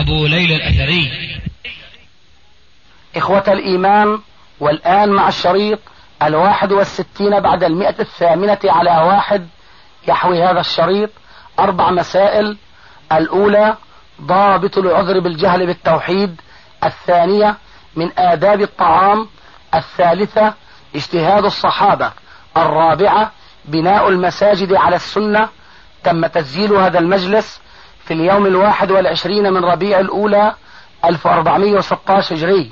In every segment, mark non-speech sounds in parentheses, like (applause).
أبو ليلى الأثري. إخوة الإيمان والآن مع الشريط الواحد والستين بعد المئة الثامنة على واحد يحوي هذا الشريط أربع مسائل. الأولى ضابط العذر بالجهل بالتوحيد. الثانية من آداب الطعام. الثالثة اجتهاد الصحابة. الرابعة بناء المساجد على السنة. تم تسجيل هذا المجلس في اليوم الواحد والعشرين من ربيع الأولى 1416 هجري.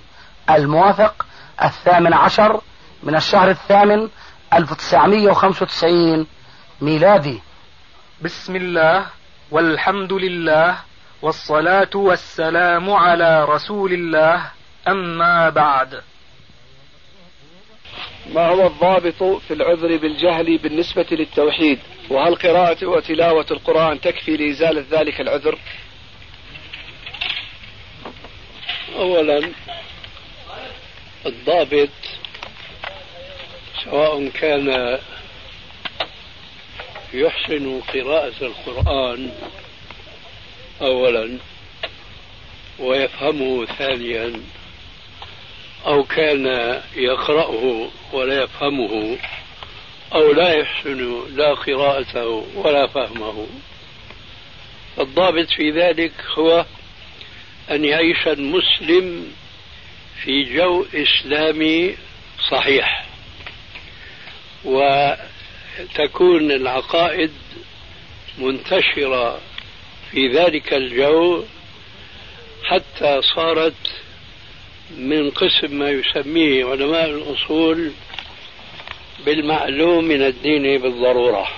الموافق الثامن عشر من الشهر الثامن 1995 ميلادي. بسم الله والحمد لله والصلاة والسلام على رسول الله. أما بعد. ما هو الضابط في العذر بالجهل بالنسبة للتوحيد؟ وهل قراءة وتلاوة القرآن تكفي لإزالة ذلك العذر؟ أولا الضابط سواء كان يحسن قراءة القرآن أولا ويفهمه ثانيا أو كان يقرأه ولا يفهمه أو لا يحسن لا قراءته ولا فهمه. الضابط في ذلك هو أن يعيش المسلم في جو إسلامي صحيح وتكون العقائد منتشرة في ذلك الجو حتى صارت من قسم ما يسميه علماء الأصول بالمعلوم من الدين بالضرورة.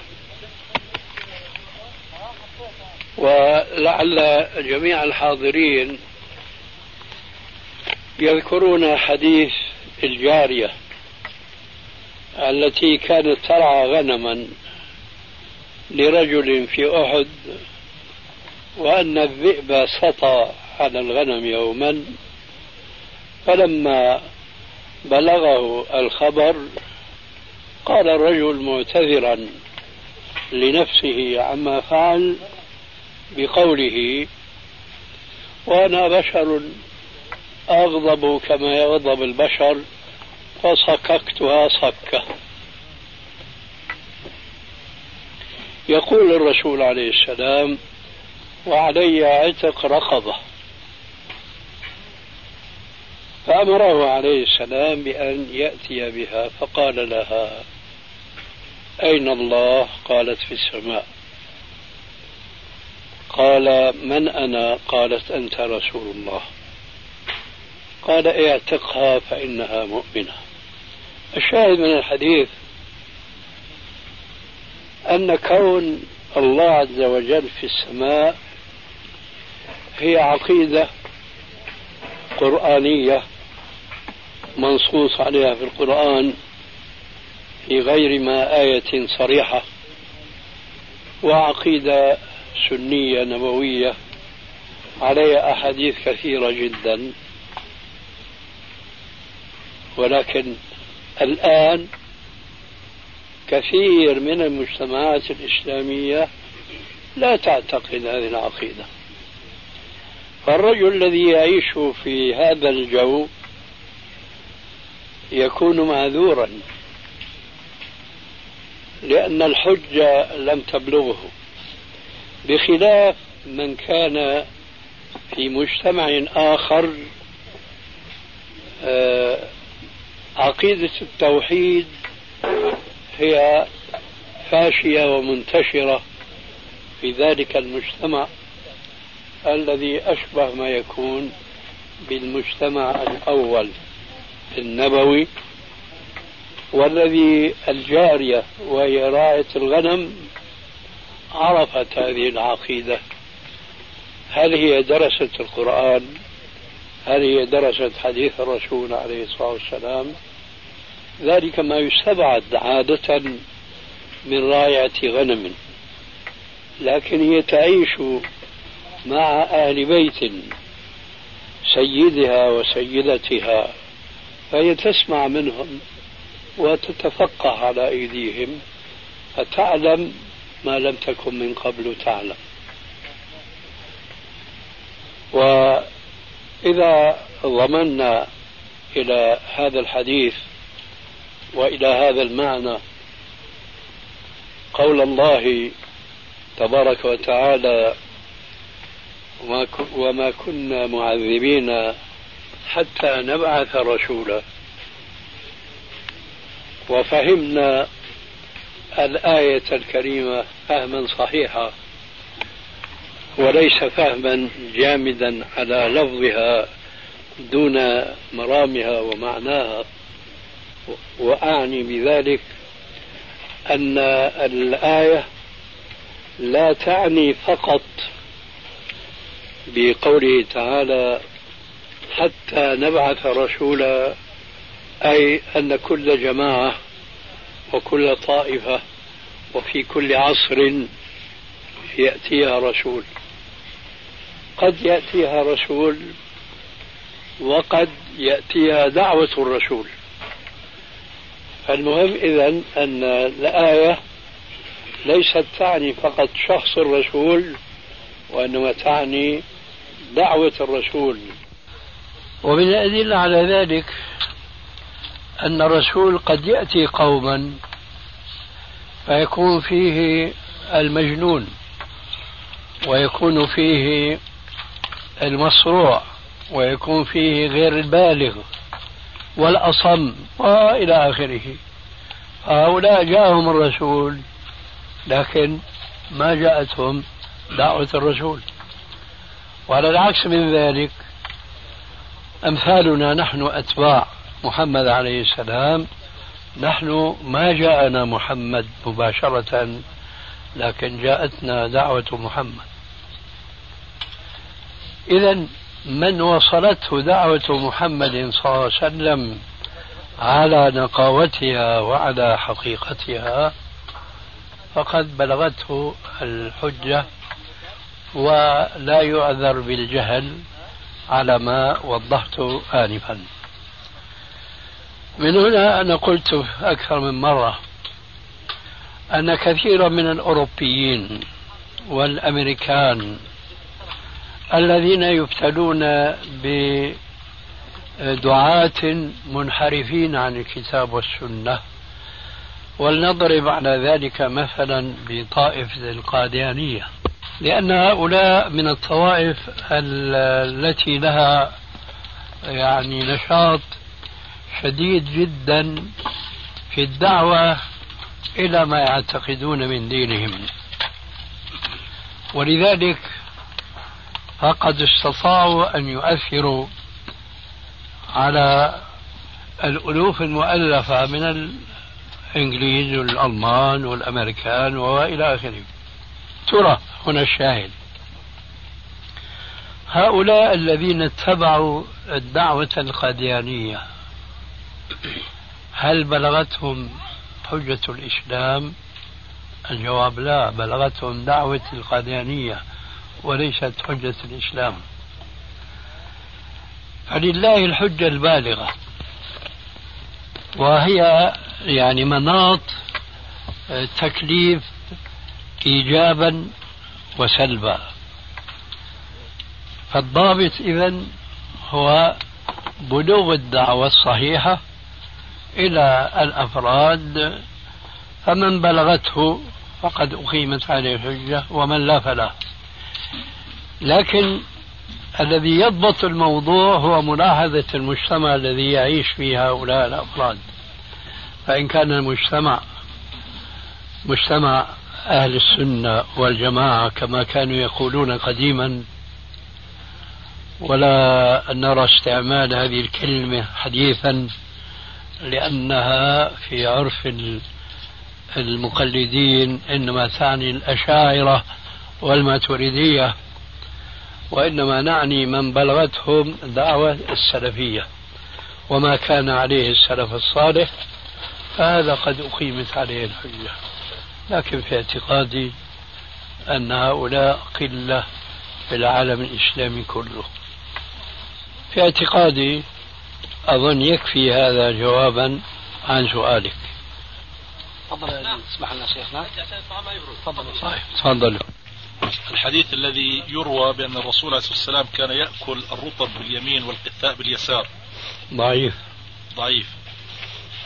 ولعل جميع الحاضرين يذكرون حديث الجارية التي كانت ترعى غنما لرجل في أحد وأن الذئب سطى على الغنم يوما. فلما بلغه الخبر قال الرجل معتذرا لنفسه عما فعل بقوله وأنا بشر أغضب كما يغضب البشر فصككتها صكة. يقول الرسول عليه السلام وعلي عتق رقبة. فأمره عليه السلام بأن يأتي بها فقال لها أين الله؟ قالت في السماء. قال من أنا؟ قالت أنت رسول الله. قال اعتقها فإنها مؤمنة. الشاهد من الحديث أن كون الله عز وجل في السماء هي عقيدة قرآنية منصوص عليها في القرآن في غير ما آية صريحة وعقيدة سنية نبوية عليها أحاديث كثيرة جدا. ولكن الآن كثير من المجتمعات الإسلامية لا تعتقد هذه العقيدة. فالرجل الذي يعيش في هذا الجو يكون معذورا. لأن الحجة لم تبلغه. بخلاف من كان في مجتمع آخر آه، عقيدة التوحيد هي فاشية ومنتشرة في ذلك المجتمع الذي أشبه ما يكون بالمجتمع الأول. النبوي والذي الجارية وهي راعية الغنم عرفت هذه العقيدة. هذه درست القرآن؟ هذه درست حديث الرسول عليه الصلاة والسلام؟ ذلك ما يستبعد عادة من راية غنم. لكن هي تعيش مع أهل بيت سيدها وسيدتها. فهي تسمع منهم وتتفقه على أيديهم فتعلم ما لم تكن من قبل تعلم. وإذا ضمنا إلى هذا الحديث وإلى هذا المعنى قول الله تبارك وتعالى وما كنا معذبين حتى نبعث رسولا. وفهمنا الآية الكريمة فهما صحيحا وليس فهما جامدا على لفظها دون مرامها ومعناها. وأعني بذلك أن الآية لا تعني فقط بقوله تعالى حتى نبعث رسولا أي أن كل جماعة وكل طائفة وفي كل عصر يأتيها رسول. قد يأتيها رسول وقد يأتيها دعوة الرسول. المهم إذا أن الآية ليست تعني فقط شخص الرسول وإنما تعني دعوة الرسول. ومن الأدلة على ذلك أن الرسول قد يأتي قوما فيكون فيه المجنون ويكون فيه المصروع ويكون فيه غير البالغ والأصم وإلى آخره. هؤلاء جاءهم الرسول لكن ما جاءتهم دعوة الرسول. وعلى العكس من ذلك أمثالنا نحن أتباع محمد عليه السلام. نحن ما جاءنا محمد مباشرة لكن جاءتنا دعوة محمد. إذا من وصلته دعوة محمد صلى الله عليه وسلم على نقاوتها وعلى حقيقتها فقد بلغته الحجة ولا يعذر بالجهل. على ما وضحته آنفا. من هنا أنا قلت أكثر من مرة أن كثيرا من الأوروبيين والأمريكان الذين يبتلون بدعاة منحرفين عن الكتاب والسنة ولنضرب على ذلك مثلا بطائفة القاديانية. لأن هؤلاء من الطوائف التي لها يعني نشاط شديد جدا في الدعوة إلى ما يعتقدون من دينهم. ولذلك فقد استطاعوا أن يؤثروا على الألوف المؤلفة من الإنجليز والألمان والأمريكان وإلى آخره. ترى هنا الشاهد هؤلاء الذين اتبعوا الدعوة القاديانية هل بلغتهم حجة الإسلام؟ الجواب لا بلغتهم دعوة القاديانية وليست حجة الإسلام فلله الحجة البالغة وهي يعني مناط تكليف إيجابا وسلبا. فالضابط إذا هو بلوغ الدعوة الصحيحة إلى الأفراد فمن بلغته فقد أقيمت عليه الحجة ومن لا فلا. لكن الذي يضبط الموضوع هو ملاحظة المجتمع الذي يعيش فيه هؤلاء الأفراد. فإن كان المجتمع مجتمع أهل السنة والجماعة كما كانوا يقولون قديما ولا نرى استعمال هذه الكلمة حديثا لأنها في عرف المقلدين إنما تعني الأشاعرة والماتريدية وإنما نعني من بلغتهم دعوة السلفية وما كان عليه السلف الصالح فهذا قد أقيمت عليه الحجة. لكن في اعتقادي أن هؤلاء قلة في العالم الإسلامي كله. في اعتقادي أظن يكفي هذا جوابا عن سؤالك. تفضل. اسمح لنا شيخنا. تفضل. صحيح. تفضل. الحديث الذي يروى بأن الرسول عليه الصلاة والسلام كان يأكل الرطب باليمين والقثاء باليسار. ضعيف. ضعيف.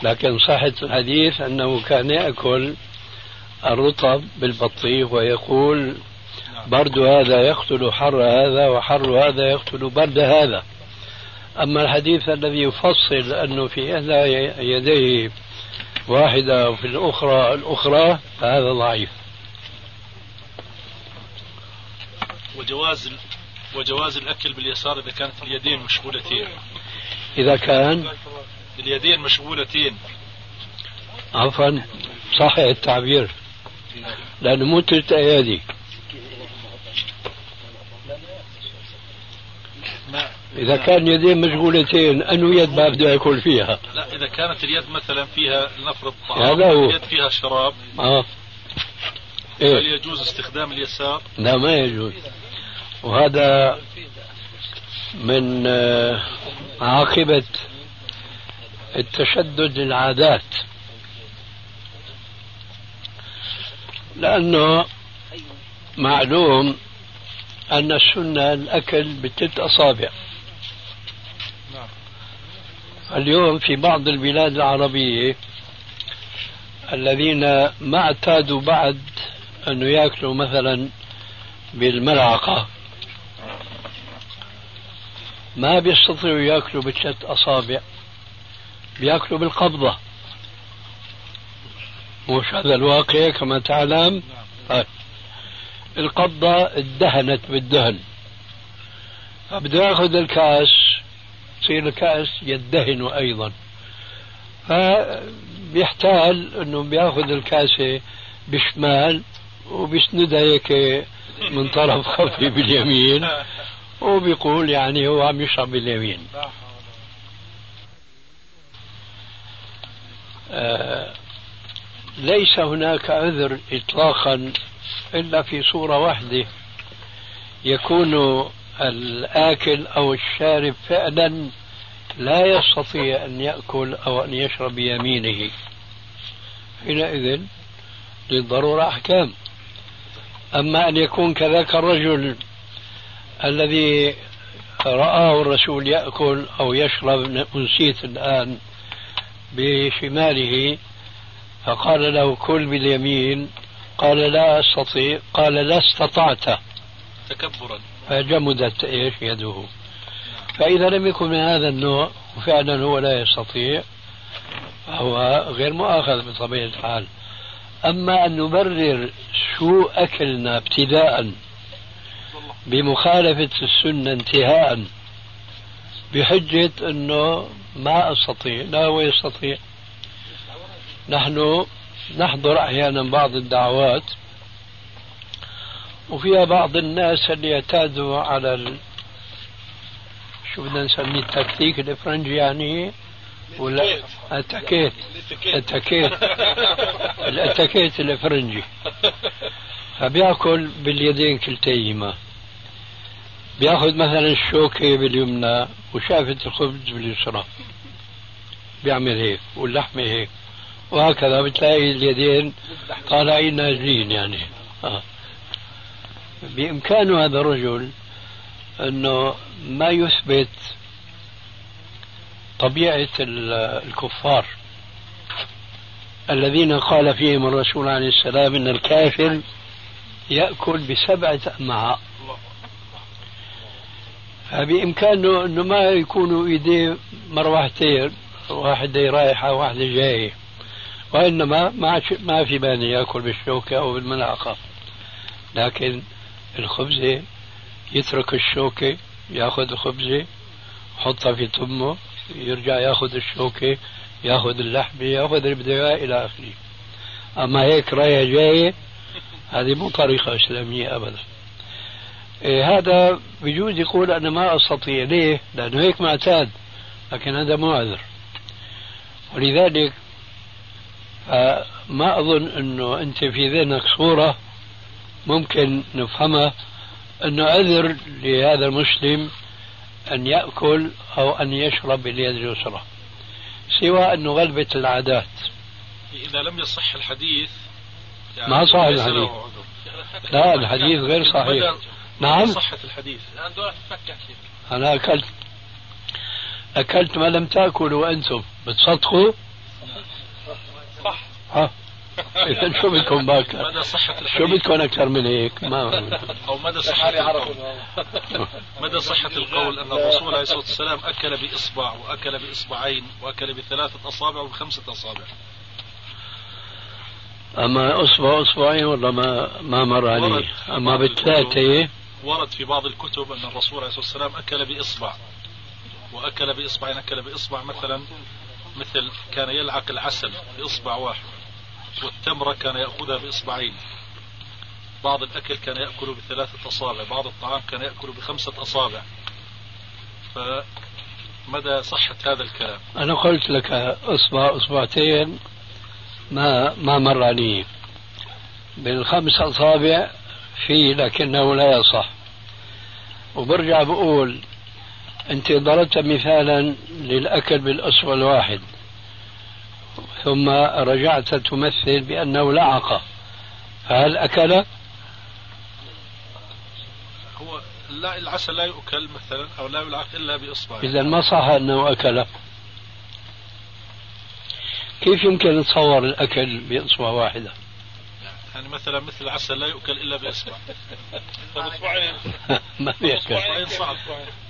لكن صحة الحديث أنه كان يأكل الرطب بالبطيخ ويقول برد هذا يقتل حر هذا وحر هذا يقتل برد هذا. أما الحديث الذي يفصل أنه في إحدى يديه واحدة وفي الأخرى الأخرى فهذا ضعيف. وجواز وجواز الأكل باليسار إذا كانت اليدين مشغولتين. إذا كان اليدين مشغولتين. عفوا صحيح التعبير. لأنه مو ثلاث أيادي إذا كان يدين مشغولتين أنه يد ما بده يأكل فيها؟ لا إذا كانت اليد مثلا فيها لنفرض طعام هذا هو اليد فيها شراب آه. إيه؟ هل يجوز استخدام اليسار؟ لا ما يجوز. وهذا من آه، عاقبة التشدد للعادات. لأنه معلوم أن السنة الأكل بثلاث أصابع. اليوم في بعض البلاد العربية الذين ما اعتادوا بعد أنه يأكلوا مثلا بالملعقة ما بيستطيعوا يأكلوا بثلاث أصابع بيأكلوا بالقبضة. مش هذا الواقع كما تعلم؟ طيب. القبضة ادهنت بالدهن. فبده ياخذ الكاس يصير الكأس يدهن أيضا. فبيحتال أنه بياخذ الكاسة بشمال وبيسندها هيك من طرف خفي باليمين. وبيقول يعني هو عم يشرب باليمين. آه ليس هناك عذر إطلاقا إلا في صورة واحدة. يكون الآكل أو الشارب فعلا لا يستطيع أن يأكل أو أن يشرب بيمينه حينئذ للضرورة أحكام. أما أن يكون كذاك الرجل الذي رآه الرسول يأكل أو يشرب نسيت الآن بشماله فقال له كل باليمين. قال لا أستطيع. قال لا استطعت. تكبرا. فجمدت إيش؟ يده. فإذا لم يكن من هذا النوع وفعلا هو لا يستطيع. فهو غير مؤاخذ بطبيعة الحال. أما أن نبرر سوء أكلنا ابتداء بمخالفة السنة انتهاء بحجة أنه ما أستطيع لا هو يستطيع. نحن نحضر أحيانا بعض الدعوات وفيها بعض الناس اللي اعتادوا على ال... شو بدنا نسميه التكتيك الافرنجي يعني ولا اتاكيت اتاكيت الاتاكيت الإفرنجي. فبيأكل باليدين كلتيهما. بيأخذ مثلا الشوكة باليمنى وشقفة الخبز باليسرى. بيعمل هيك واللحمة هيك. وهكذا بتلاقي اليدين طالعين نازلين يعني. آه. بإمكان هذا الرجل أنه ما يثبت طبيعة الكفار الذين قال فيهم الرسول عليه السلام أن الكافر يأكل بسبعة أمعاء فبإمكانه أنه ما يكونوا إيديه مروحتين واحدة رايحة واحدة جاية. وإنما ما ما في مانع يأكل بالشوكة أو بالملعقة لكن الخبزة يترك الشوكة يأخذ الخبزة يحطها في تمه يرجع يأخذ الشوكة يأخذ اللحمة اللي بده إلى آخره. أما هيك رايح جاية هذه مو طريقة إسلامية أبدا. إيه هذا بجوز يقول أنا ما أستطيع. ليه؟ لأنه هيك معتاد لكن هذا مو عذر. ولذلك ما أظن أنه أنت في ذهنك صورة ممكن نفهمها أنه عذر لهذا المسلم أن يأكل أو أن يشرب باليد اليسرى سوى أنه غلبة العادات. إذا لم يصح الحديث يعني ما صح الحديث. لا الحديث غير صحيح. نعم. صحة الحديث. أنا أكلت أكلت ما لم تأكلوا أنتم بتصدقوا؟ صح. ها؟ إذا شو بدكم باكر؟ مدى صحة الحديث؟ شو بدكم أكثر من هيك؟ ما أو مدى صحة القول؟ (laughs) مدى صحة القول أن الرسول عليه الصلاة والسلام أكل بإصبع وأكل بإصبعين وأكل بثلاثة أصابع وبخمسة أصابع. أما أصبع أصبعين ولا ما ما مر علي أما بالثلاثة ورد في بعض الكتب أن الرسول عليه الصلاة والسلام أكل بإصبع وأكل بإصبعين أكل بإصبع مثلا مثل كان يلعق العسل بإصبع واحد والتمرة كان يأخذها بإصبعين. بعض الأكل كان يأكل بثلاثة أصابع بعض الطعام كان يأكل بخمسة أصابع. فمدى صحة هذا الكلام؟ أنا قلت لك أصبع أصبعتين ما ما مر علي بالخمس أصابع في لكنه لا يصح. وبرجع بقول أنت ضربت مثالا للأكل بالأصبع الواحد ثم رجعت تمثل بأنه لعق فهل أكل؟ هو لا العسل لا يؤكل مثلا أو لا يلعق إلا بإصبع إذا ما صح أنه أكل كيف يمكن نتصور الأكل بإصبع واحدة؟ يعني مثلا مثل العسل لا يؤكل إلا بإصبع (laughs) (laughs) ما بيأكل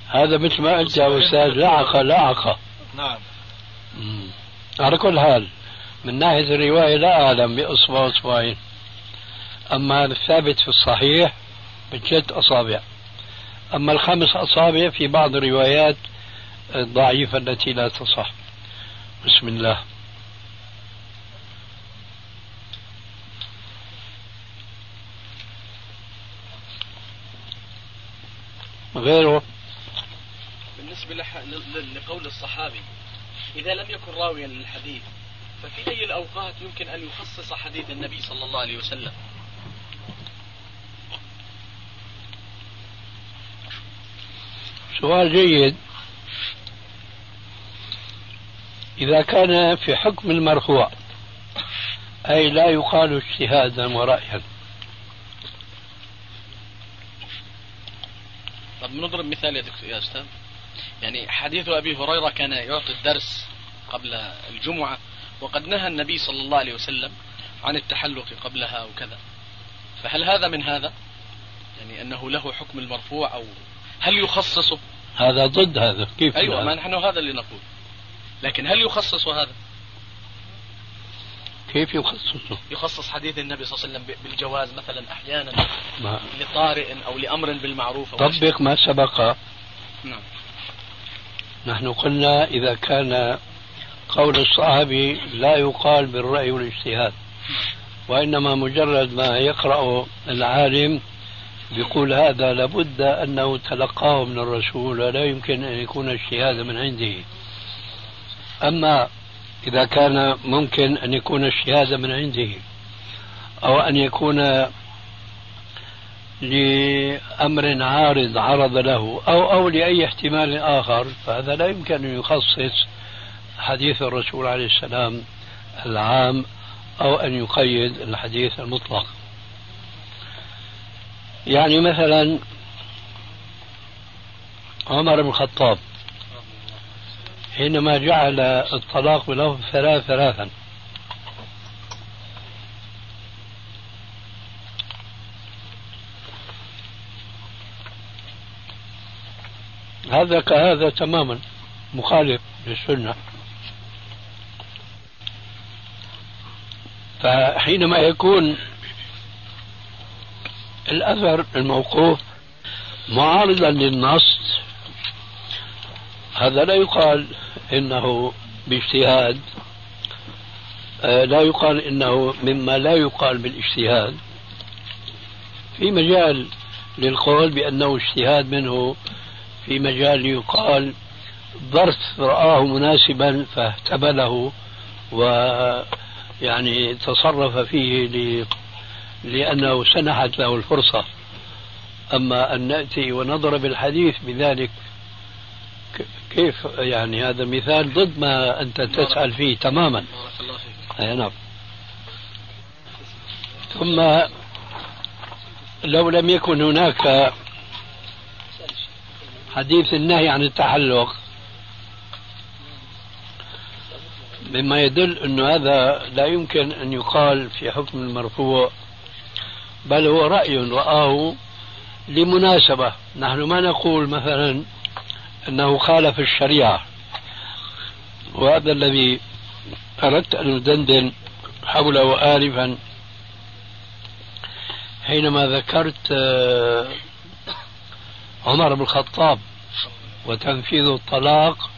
هذا مثل ما قلت يا أستاذ لعق لعق نعم. على كل حال من ناحية الرواية لا أعلم بإصبع إصبعين أما الثابت في الصحيح بجد أصابع. أما الخمس أصابع في بعض الروايات الضعيفة التي لا تصح. بسم الله. غيره. بالنسبة لقول الصحابي إذا لم يكن راويا للحديث ففي أي الأوقات يمكن أن يخصص حديث النبي صلى الله عليه وسلم؟ سؤال جيد. إذا كان في حكم المرفوع أي لا يقال اجتهادا ورأيا. طب نضرب مثال يا دكتور يا أستاذ. يعني حديث أبي هريرة كان يعطي الدرس قبل الجمعة وقد نهى النبي صلى الله عليه وسلم عن التحلق قبلها وكذا. فهل هذا من هذا؟ يعني أنه له حكم المرفوع أو هل يخصصه؟ هذا ضد هذا كيف هذا؟ ما نحن هذا اللي نقول. لكن هل يخصص هذا؟ كيف يخصصه؟ يخصص حديث النبي صلى الله عليه وسلم بالجواز مثلا أحيانا ما. لطارئ أو لأمر بالمعروف أو طبق ما سبق نعم نحن قلنا إذا كان قول الصحابي لا يقال بالرأي والاجتهاد وإنما مجرد ما يقرأ العالم يقول هذا لابد أنه تلقاه من الرسول ولا يمكن أن يكون اجتهاد من عنده أما إذا كان ممكن أن يكون الشهادة من عنده أو أن يكون لأمر عارض عرض له أو أو لأي احتمال آخر فهذا لا يمكن أن يخصص حديث الرسول عليه السلام العام أو أن يقيد الحديث المطلق. يعني مثلا عمر بن الخطاب حينما جعل الطلاق له ثلاث ثلاثا. هذا كهذا تماما. مخالف للسنة. فحينما يكون الأثر الموقوف معارضا للنص هذا لا يقال إنه باجتهاد آه، لا يقال إنه مما لا يقال بالاجتهاد. في مجال للقول بأنه اجتهاد منه في مجال يقال ظرف رآه مناسبا فاهتبله ويعني تصرف فيه لأنه سنحت له الفرصة. أما أن نأتي ونضرب الحديث بذلك كيف يعني هذا مثال ضد ما أنت تسأل فيه تماما؟ أي نعم. ثم لو لم يكن هناك حديث النهي عن التحلق مما يدل أن هذا لا يمكن أن يقال في حكم المرفوع بل هو رأي رآه لمناسبة. نحن ما نقول مثلا أنه خالف الشريعة. وهذا الذي أردت أن أدندن حوله آلفا حينما ذكرت آه، عمر بن الخطاب وتنفيذ الطلاق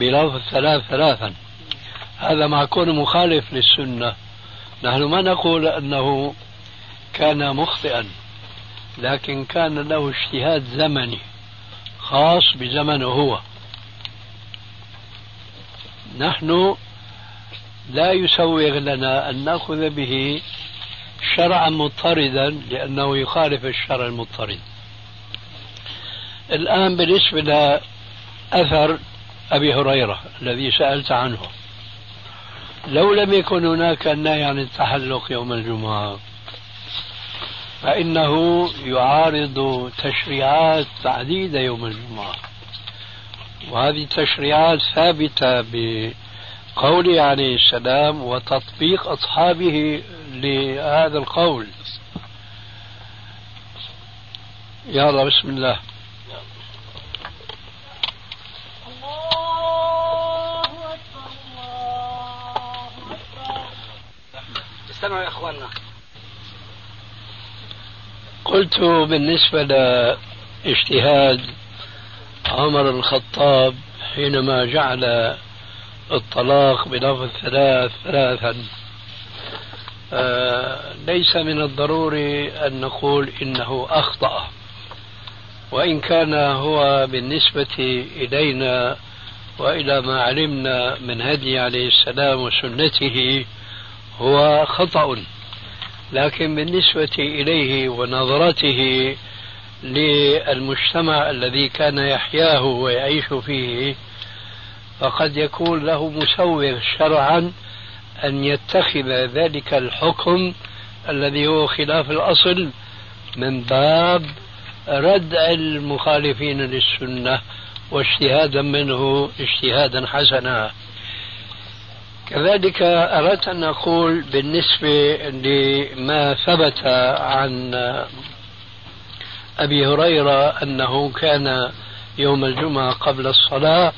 بلفظ ثلاث ثلاثا. هذا مع كونه مخالف للسنة. نحن ما نقول أنه كان مخطئا لكن كان له اجتهاد زمني. خاص بزمنه هو. نحن لا يسوغ لنا أن نأخذ به شرعا مضطردا لأنه يخالف الشرع المضطرد. الآن بالنسبة لأثر أبي هريرة الذي سألت عنه. لو لم يكن هناك النهي عن التحلق يوم الجمعة فإنه يعارض تشريعات عديدة يوم الجمعة. وهذه التشريعات ثابتة بقوله عليه السلام وتطبيق أصحابه لهذا القول. يلا بسم الله. استمعوا يا إخواننا. قلت بالنسبة لاجتهاد عمر الخطاب حينما جعل الطلاق بلفظ ثلاث ثلاثا آه ليس من الضروري أن نقول إنه أخطأ. وإن كان هو بالنسبة إلينا وإلى ما علمنا من هدي عليه السلام وسنته هو خطأ. لكن بالنسبة إليه ونظرته للمجتمع الذي كان يحياه ويعيش فيه فقد يكون له مسوغ شرعا أن يتخذ ذلك الحكم الذي هو خلاف الأصل من باب ردع المخالفين للسنة واجتهادا منه اجتهادا حسنا. كذلك أردت أن أقول بالنسبة لما ثبت عن أبي هريرة أنه كان يوم الجمعة قبل الصلاة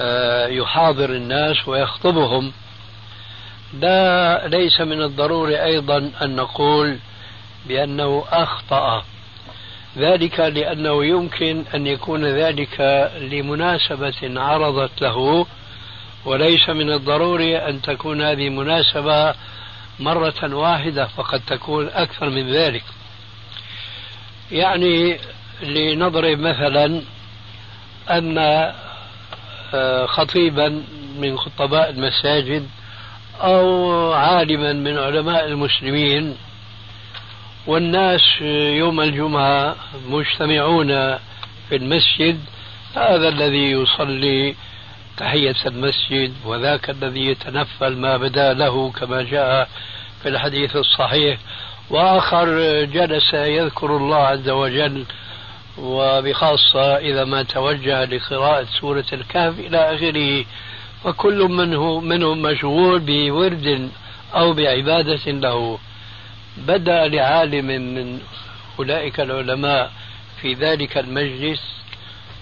آه، يحاضر الناس ويخطبهم. لا ليس من الضروري أيضا أن نقول بأنه أخطأ. ذلك لأنه يمكن أن يكون ذلك لمناسبة عرضت له وليس من الضروري أن تكون هذه مناسبة مرة واحدة فقد تكون أكثر من ذلك. يعني لنضرب مثلا أن آه، خطيبا من خطباء المساجد أو عالما من علماء المسلمين والناس يوم الجمعة مجتمعون في المسجد هذا الذي يصلي تحية المسجد وذاك الذي يتنفل ما بدا له كما جاء في الحديث الصحيح. وآخر جلس يذكر الله عز وجل وبخاصة إذا ما توجه لقراءة سورة الكهف إلى آخره. فكل منه منهم مشغول بورد أو بعبادة له. بدأ لعالم من أولئك العلماء في ذلك المجلس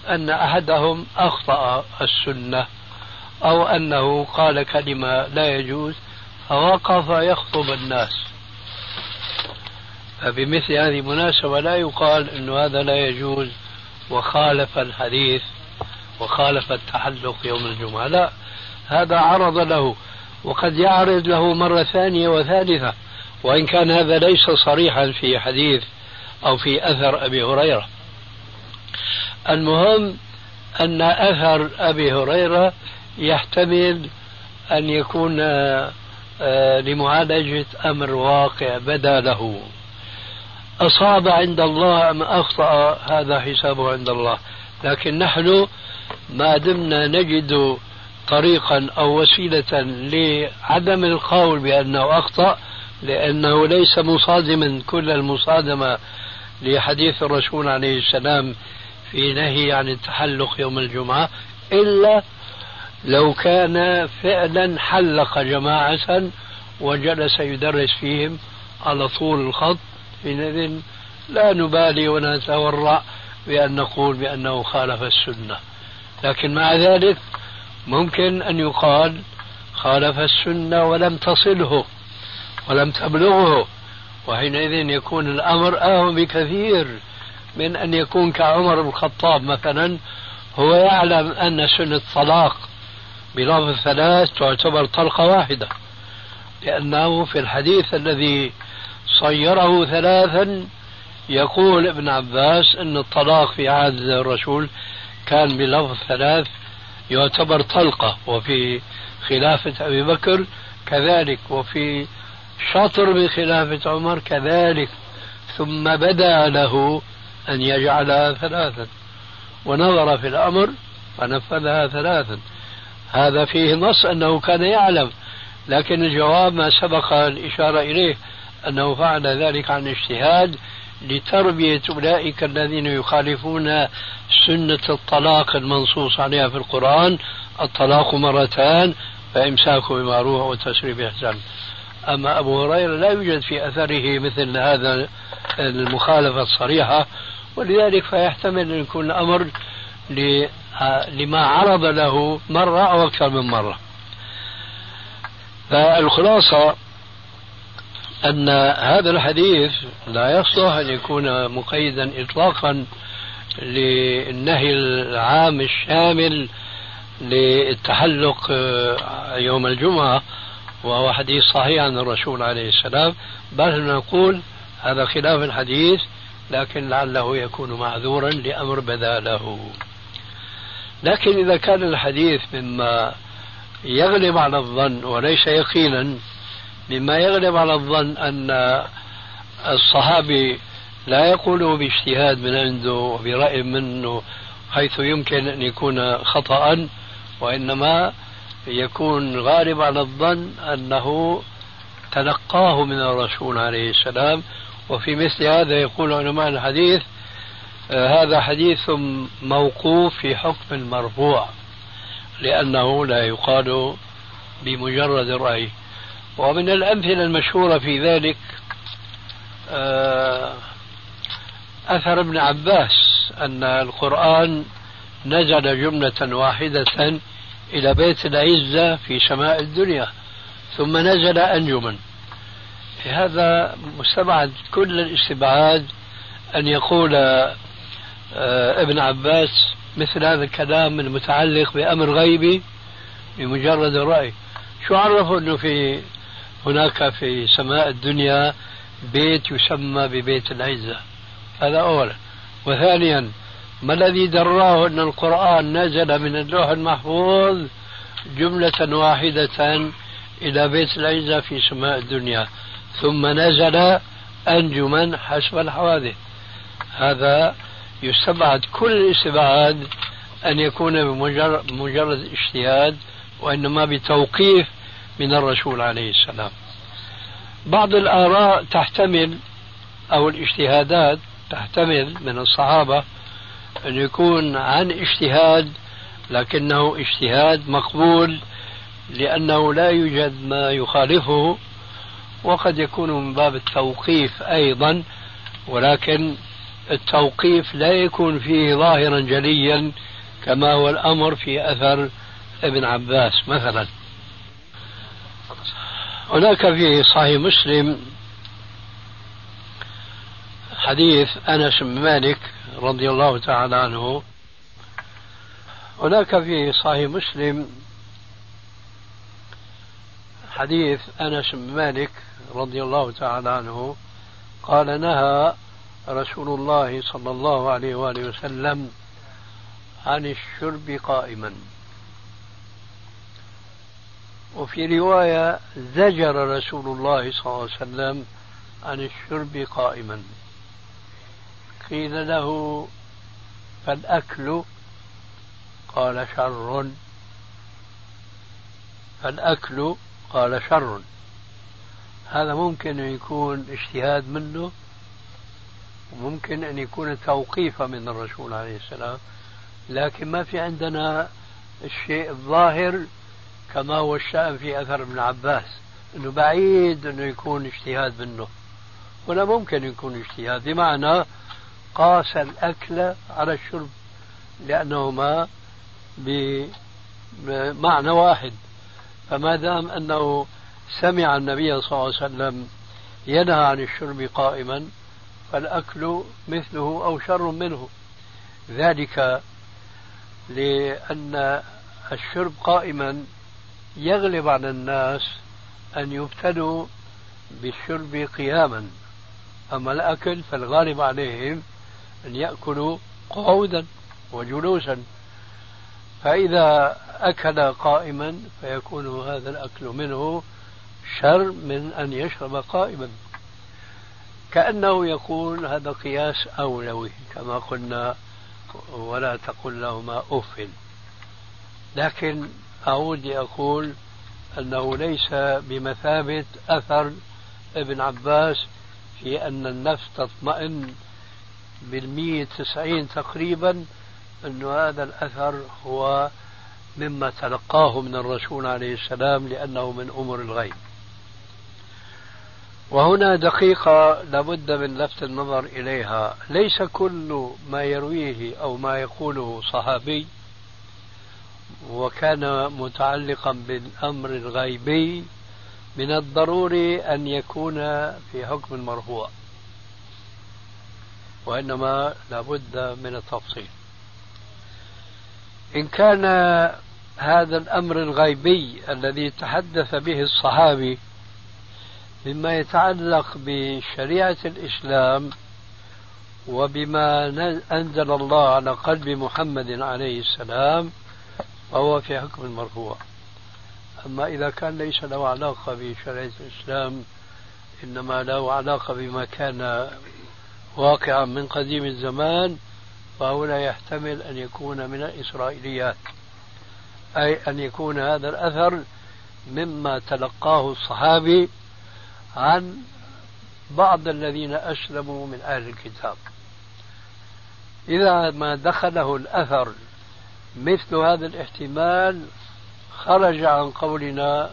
أن أحدهم أخطأ السنة أو أنه قال كلمة لا يجوز فوقف يخطب الناس. فبمثل هذه المناسبة لا يقال أن هذا لا يجوز وخالف الحديث وخالف التحلق يوم الجمعة. لا هذا عرض له وقد يعرض له مرة ثانية وثالثة وإن كان هذا ليس صريحا في حديث أو في أثر أبي هريرة. المهم أن أثر أبي هريرة يحتمل أن يكون آه، لمعالجة أمر واقع بدا له. أصاب عند الله أم أخطأ؟ هذا حسابه عند الله. لكن نحن ما دمنا نجد طريقا أو وسيلة لعدم القول بأنه أخطأ لأنه ليس مصادما. كل المصادمة لحديث الرسول عليه السلام في نهي عن التحلق يوم الجمعة إلا لو كان فعلا حلق جماعة وجلس يدرس فيهم على طول الخط حينئذ لا نبالي ونتورع بأن نقول بأنه خالف السنة. لكن مع ذلك ممكن أن يقال خالف السنة ولم تصله ولم تبلغه وحينئذ يكون الأمر أهم بكثير. من أن يكون كعمر بن الخطاب مثلا هو يعلم أن سنة طلاق بلفظ ثلاث تعتبر طلقة واحدة لأنه في الحديث الذي صيره ثلاثا يقول ابن عباس أن الطلاق في عهد الرسول كان بلفظ ثلاث يعتبر طلقة وفي خلافة أبي بكر كذلك وفي شطر بخلافة عمر كذلك ثم بدأ له أن يجعلها ثلاثا ونظر في الأمر فنفذها ثلاثا. هذا فيه نص أنه كان يعلم لكن الجواب ما سبق الإشارة إليه أنه فعل ذلك عن اجتهاد لتربية أولئك الذين يخالفون سنة الطلاق المنصوص عليها في القرآن. الطلاق مرتان فإمساك بمعروف وتسريب بإحسان أما أبو هريرة لا يوجد في أثره مثل هذا المخالفة الصريحة ولذلك فيحتمل أن يكون الأمر لما عرض له مرة أو أكثر من مرة. فالخلاصة أن هذا الحديث لا يصلح أن يكون مقيدا إطلاقا للنهي العام الشامل للتحلق يوم الجمعة. وهو حديث صحيح عن الرسول عليه السلام. بل نقول هذا خلاف الحديث لكن لعله يكون معذورا لأمر بدا له. لكن إذا كان الحديث مما يغلب على الظن وليس يقينا مما يغلب على الظن أن الصحابي لا يقوله باجتهاد من عنده وبرأي منه حيث يمكن أن يكون خطأ وإنما يكون غالب على الظن أنه تلقاه من الرسول عليه السلام. وفي مثل هذا يقول علماء الحديث آه، هذا حديث موقوف في حكم المرفوع لأنه لا يقال بمجرد الرأي ومن الأمثلة المشهورة في ذلك آه، أثر ابن عباس أن القرآن نزل جملة واحدة إلى بيت العزة في سماء الدنيا ثم نزل أنجما هذا مستبعد كل الاستبعاد أن يقول آه، ابن عباس مثل هذا الكلام المتعلق بأمر غيبي بمجرد الرأي. شو عرفه أنه في هناك في سماء الدنيا بيت يسمى ببيت العزة؟ هذا أولا وثانيا ما الذي دراه أن القرآن نزل من اللوح المحفوظ جملة واحدة إلى بيت العزة في سماء الدنيا ثم نزل أنجما حسب الحوادث. هذا يستبعد كل الاستبعاد أن يكون بمجرد اجتهاد وإنما بتوقيف من الرسول عليه السلام. بعض الآراء تحتمل أو الاجتهادات تحتمل من الصحابة أن يكون عن اجتهاد لكنه اجتهاد مقبول لأنه لا يوجد ما يخالفه وقد يكون من باب التوقيف أيضا ولكن التوقيف لا يكون فيه ظاهرا جليا كما هو الأمر في أثر ابن عباس مثلا. هناك في صحيح مسلم حديث أنس بن مالك رضي الله تعالى عنه. هناك في صحيح مسلم حديث أنس بن مالك رضي الله تعالى عنه قال نهى رسول الله صلى الله عليه وآله وسلم عن الشرب قائما. وفي رواية زجر رسول الله صلى الله عليه وسلم عن الشرب قائما. قيل له فالأكل قال شر. فالأكل قال شر. هذا ممكن أن يكون اجتهاد منه وممكن أن يكون توقيفا من الرسول عليه السلام لكن ما في عندنا الشيء الظاهر كما هو الشأن في أثر ابن عباس أنه بعيد أنه يكون اجتهاد منه. ولا ممكن يكون اجتهاد. بمعنى قاس الأكل على الشرب لأنهما بمعنى واحد. فما دام أنه سمع النبي صلى الله عليه وسلم ينهى عن الشرب قائما فالأكل مثله أو شر منه. ذلك لأن الشرب قائما يغلب على الناس أن يبتلوا بالشرب قياما. أما الأكل فالغالب عليهم أن يأكلوا قعودا وجلوسا. فإذا أكل قائما فيكون هذا الأكل منه شر من أن يشرب قائما. كأنه يقول هذا قياس أولوي كما قلنا ولا تقل لهما أف. لكن أعود لأقول أنه ليس بمثابة أثر ابن عباس في أن النفس تطمئن بالمية تسعين تقريبا أن هذا الأثر هو مما تلقاه من الرسول عليه السلام لأنه من أمور الغيب. وهنا دقيقة لابد من لفت النظر إليها. ليس كل ما يرويه أو ما يقوله صحابي وكان متعلقا بالأمر الغيبي من الضروري أن يكون في حكم المرفوع وإنما لابد من التفصيل. إن كان هذا الأمر الغيبي الذي تحدث به الصحابي مما يتعلق بشريعة الإسلام وبما أنزل الله على قلب محمد عليه السلام فهو في حكم المرفوع. أما إذا كان ليس له علاقة بشريعة الإسلام إنما له علاقة بما كان واقعا من قديم الزمان فهو لا يحتمل أن يكون من الإسرائيليات أي أن يكون هذا الأثر مما تلقاه الصحابي عن بعض الذين أسلموا من أهل الكتاب. إذا ما دخله الأثر مثل هذا الاحتمال خرج عن قولنا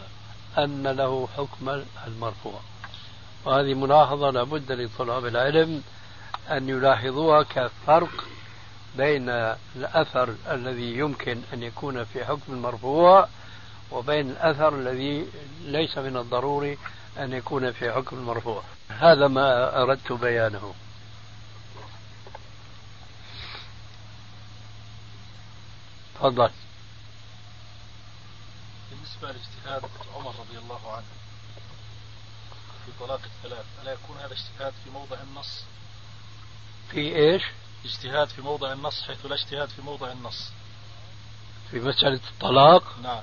أن له حكم المرفوع. وهذه ملاحظة لابد لطلاب العلم أن يلاحظوها كفرق بين الأثر الذي يمكن أن يكون في حكم المرفوع وبين الأثر الذي ليس من الضروري أن يكون في حكم المرفوع. هذا ما أردت بيانه. تفضل. بالنسبة لاجتهاد عمر رضي الله عنه في طلاق الثلاث ألا يكون هذا اجتهاد في موضع النص؟ في إيش؟ اجتهاد في موضع النص حيث لا اجتهاد في موضع النص. في مسألة الطلاق؟ نعم.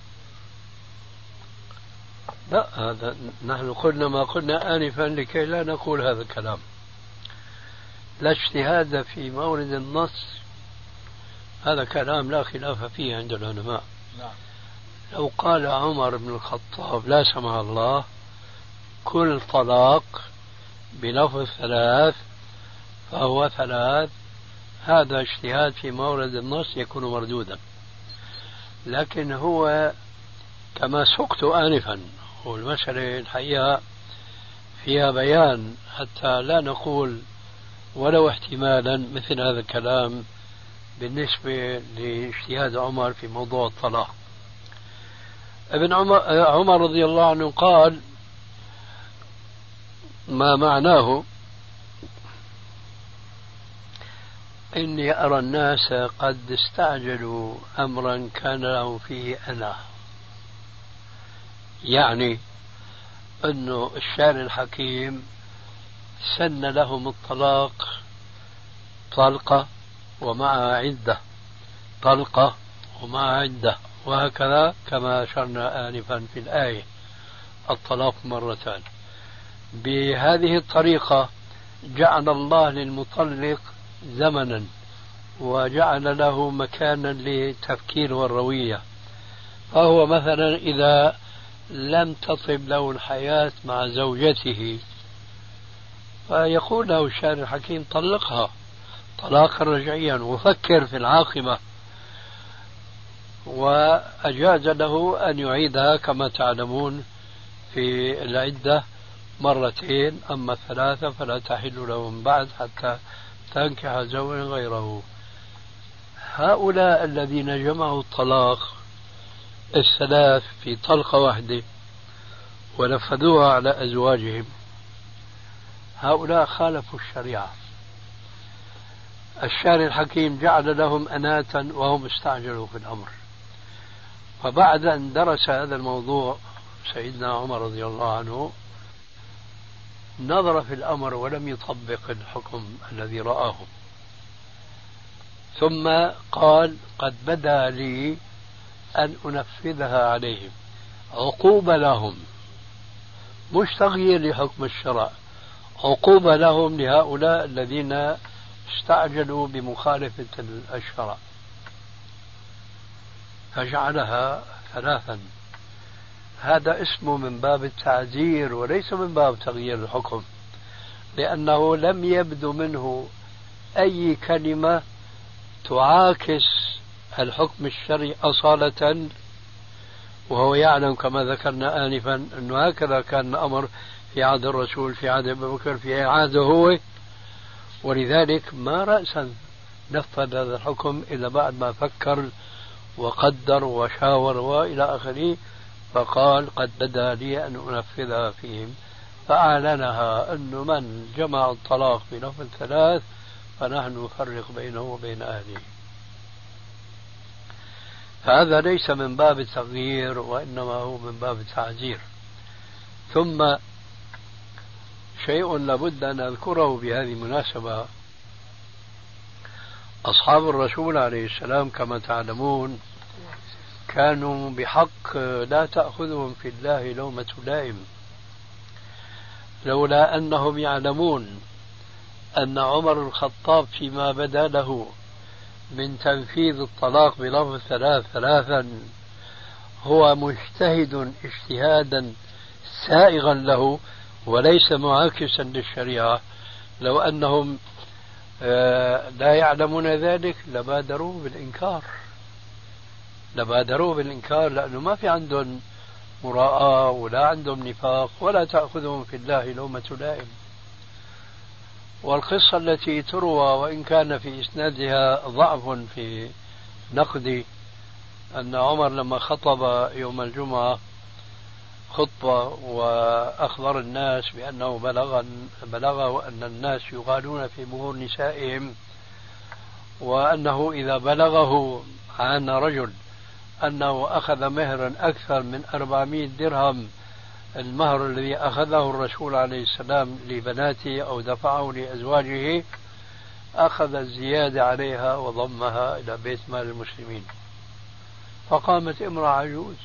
لا هذا نحن قلنا ما قلنا آنفا لكي لا نقول هذا الكلام. لا اجتهاد في مورد النص هذا كلام لا خلاف فيه عند العلماء. نعم. لو قال عمر بن الخطاب لا سمح الله كل طلاق بلفظ ثلاث فهو ثلاث. هذا اجتهاد في مورد النص يكون مردودا. لكن هو كما سقت آنفا والمسألة الحقيقة فيها بيان حتى لا نقول ولو احتمالا مثل هذا الكلام بالنسبة لاجتهاد عمر في موضوع الطلاق. ابن عمر, عمر رضي الله عنه قال ما معناه إني أرى الناس قد استعجلوا أمرا كان له فيه أنا. يعني أنه الشارع الحكيم سن لهم الطلاق طلقة ومعها عدة. طلقة ومعها عدة. وهكذا كما أشرنا آنفا في الآية. الطلاق مرتان. بهذه الطريقة جعل الله للمطلق زمنا وجعل له مكانا للتفكير والروية. فهو مثلا إذا لم تطب له الحياة مع زوجته فيقول له الشارع الحكيم طلقها طلاقا رجعيا وفكر في العاقبة. وأجاز له أن يعيدها كما تعلمون في العدة مرتين أما ثلاثة فلا تحل له من بعد حتى تنكح زوجا غيره. هؤلاء الذين جمعوا الطلاق الثلاث في طلقة واحدة ونفذوها على أزواجهم. هؤلاء خالفوا الشريعة. الشارع الحكيم جعل لهم أناة وهم استعجلوا في الأمر. فبعد أن درس هذا الموضوع سيدنا عمر رضي الله عنه نظر في الأمر ولم يطبق الحكم الذي رآه. ثم قال قد بدا لي أن أنفذها عليهم. عقوبة لهم. مش تغيير لحكم الشرع. عقوبة لهم لهؤلاء الذين استعجلوا بمخالفة الشرع. فجعلها ثلاثا. هذا اسمه من باب التعزير وليس من باب تغيير الحكم لأنه لم يبدو منه أي كلمة تعاكس الحكم الشرعي أصالة وهو يعلم كما ذكرنا آنفا أنه هكذا كان الأمر في عهد الرسول في عهد أبي بكر في عهده هو. ولذلك ما رأسا نفذ هذا الحكم إلا بعد ما فكر وقدر وشاور وإلى آخره. فقال قد بدا لي أن أنفذها فيهم. فأعلنها أن من جمع الطلاق بلفظ ثلاث فنحن نفرق بينه وبين أهله. فهذا ليس من باب التغيير وإنما هو من باب التعزير ثم شيء لابد أن أذكره بهذه المناسبة. أصحاب الرسول عليه السلام كما تعلمون كانوا بحق لا تأخذهم في الله لومة لائم لولا أنهم يعلمون أن عمر الخطاب فيما بدا له من تنفيذ الطلاق بلفظ ثلاث ثلاثا هو مجتهد اجتهادا سائغا له وليس معاكسا للشريعة. لو أنهم آه، لا يعلمون ذلك لبادروا بالإنكار. لبادروا بالإنكار لأنه ما في عندهم مراءة ولا عندهم نفاق ولا تأخذهم في الله لومة لائم. والقصة التي تروى وإن كان في إسنادها ضعف في نقدي أن عمر لما خطب يوم الجمعة خطبة وأخبر الناس بأنه بلغ بلغه أن الناس يغالون في مهور نسائهم وأنه إذا بلغه عن رجل أنه أخذ مهرا أكثر من أربعمائة درهم. المهر الذي أخذه الرسول عليه السلام لبناته أو دفعه لأزواجه أخذ الزيادة عليها وضمها إلى بيت مال المسلمين. فقامت امرأة عجوز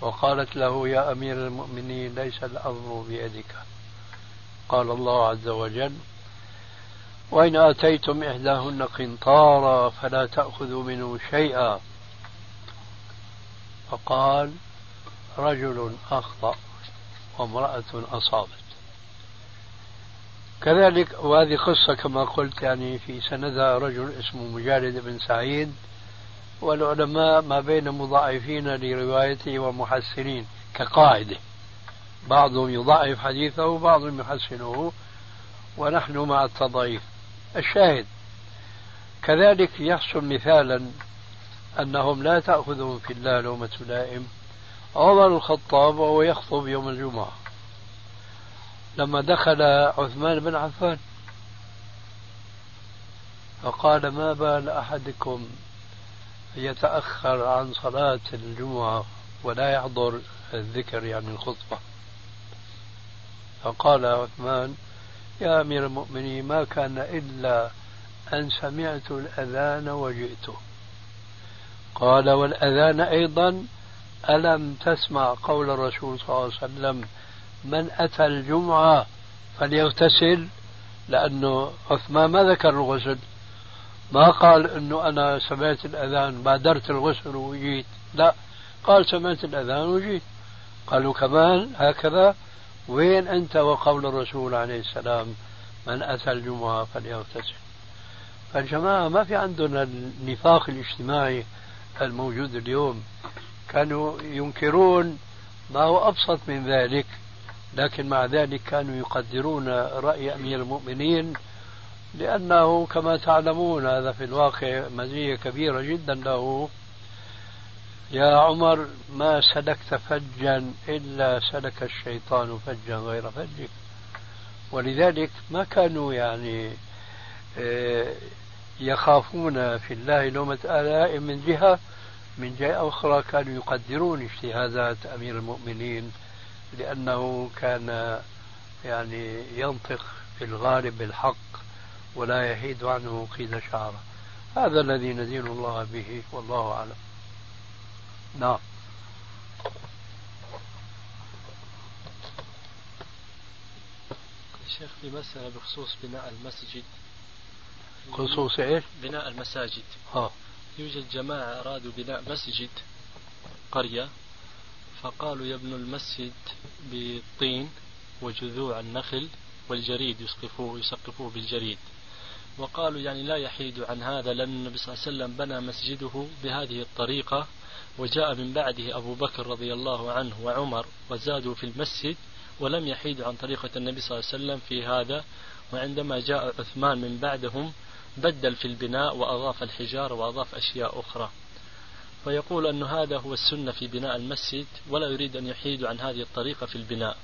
وقالت له يا أمير المؤمنين ليس الأمر بيدك. قال الله عز وجل وإن آتيتم إحداهن قنطارا فلا تأخذوا منه شيئا. فقال رجل أخطأ وامرأة أصابت. كذلك وهذه قصة كما قلت يعني في سندها رجل اسمه مجالد بن سعيد والعلماء ما بين مضاعفين لروايته ومحسنين كقاعدة. بعضهم يضعف حديثه وبعضهم يحسنه ونحن مع التضعيف. الشاهد كذلك يحصل مثالا أنهم لا تأخذهم في الله لومة لائم. عمر الخطاب وهو يخطب يوم الجمعة. لما دخل عثمان بن عفان فقال ما بال أحدكم يتأخر عن صلاة الجمعة ولا يحضر الذكر يعني الخطبة؟ فقال عثمان يا أمير المؤمنين ما كان إلا أن سمعت الأذان وجئت قال والأذان أيضا ألم تسمع قول الرسول صلى الله عليه وسلم من أتى الجمعة فليغتسل؟ لأنه عثمان ما ذكر الغسل. ما قال أنه أنا سمعت الأذان بادرت الغسل وجيت. لا قال سمعت الأذان وجيت. قالوا كمان هكذا وين أنت وقول الرسول عليه السلام من أتى الجمعة فليغتسل؟ فالجماعة ما في عندنا النفاق الاجتماعي الموجود اليوم كانوا ينكرون ما هو أبسط من ذلك لكن مع ذلك كانوا يقدرون رأي أمير المؤمنين لأنه كما تعلمون هذا في الواقع مزية كبيرة جدا له. يا عمر ما سلكت فجا إلا سلك الشيطان فجا غير فجك. ولذلك ما كانوا يعني آه، يخافون في الله لومة آلاء من جهة من جهة أخرى كانوا يقدرون اجتهادات أمير المؤمنين لأنه كان يعني ينطق في الغالب بالحق ولا يحيد عنه قيد شعره. هذا الذي ندين الله به والله أعلم. نعم. شيخ في مسألة بخصوص بناء المسجد. خصوص إيش؟ بناء المساجد. آه. يوجد جماعة أرادوا بناء مسجد قرية فقالوا يبنوا المسجد بالطين وجذوع النخل والجريد يسقفوه يسقفوه بالجريد. وقالوا يعني لا يحيد عن هذا لأن النبي صلى الله عليه وسلم بنى مسجده بهذه الطريقة. وجاء من بعده أبو بكر رضي الله عنه وعمر وزادوا في المسجد ولم يحيدوا عن طريقة النبي صلى الله عليه وسلم في هذا. وعندما جاء عثمان من بعدهم بدل في البناء وأضاف الحجارة وأضاف أشياء أخرى. فيقول أن هذا هو السنة في بناء المسجد ولا يريد أن يحيد عن هذه الطريقة في البناء.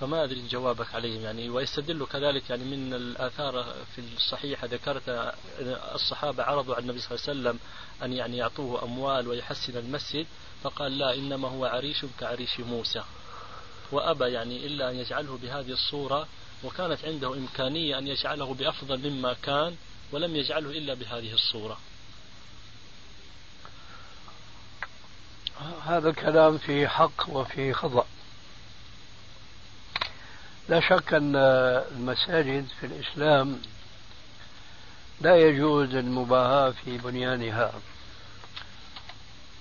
فما أدري جوابك عليهم يعني ويستدل كذلك يعني من الآثار في الصحيحة ذكرت الصحابة عرضوا على النبي صلى الله عليه وسلم أن يعني يعطوه أموال ويحسن المسجد فقال لا إنما هو عريش كعريش موسى. وأبى يعني إلا أن يجعله بهذه الصورة وكانت عنده إمكانية أن يجعله بأفضل مما كان ولم يجعله إلا بهذه الصورة. هذا الكلام في حق وفي خطأ. لا شك أن المساجد في الإسلام لا يجوز المباهاة في بنيانها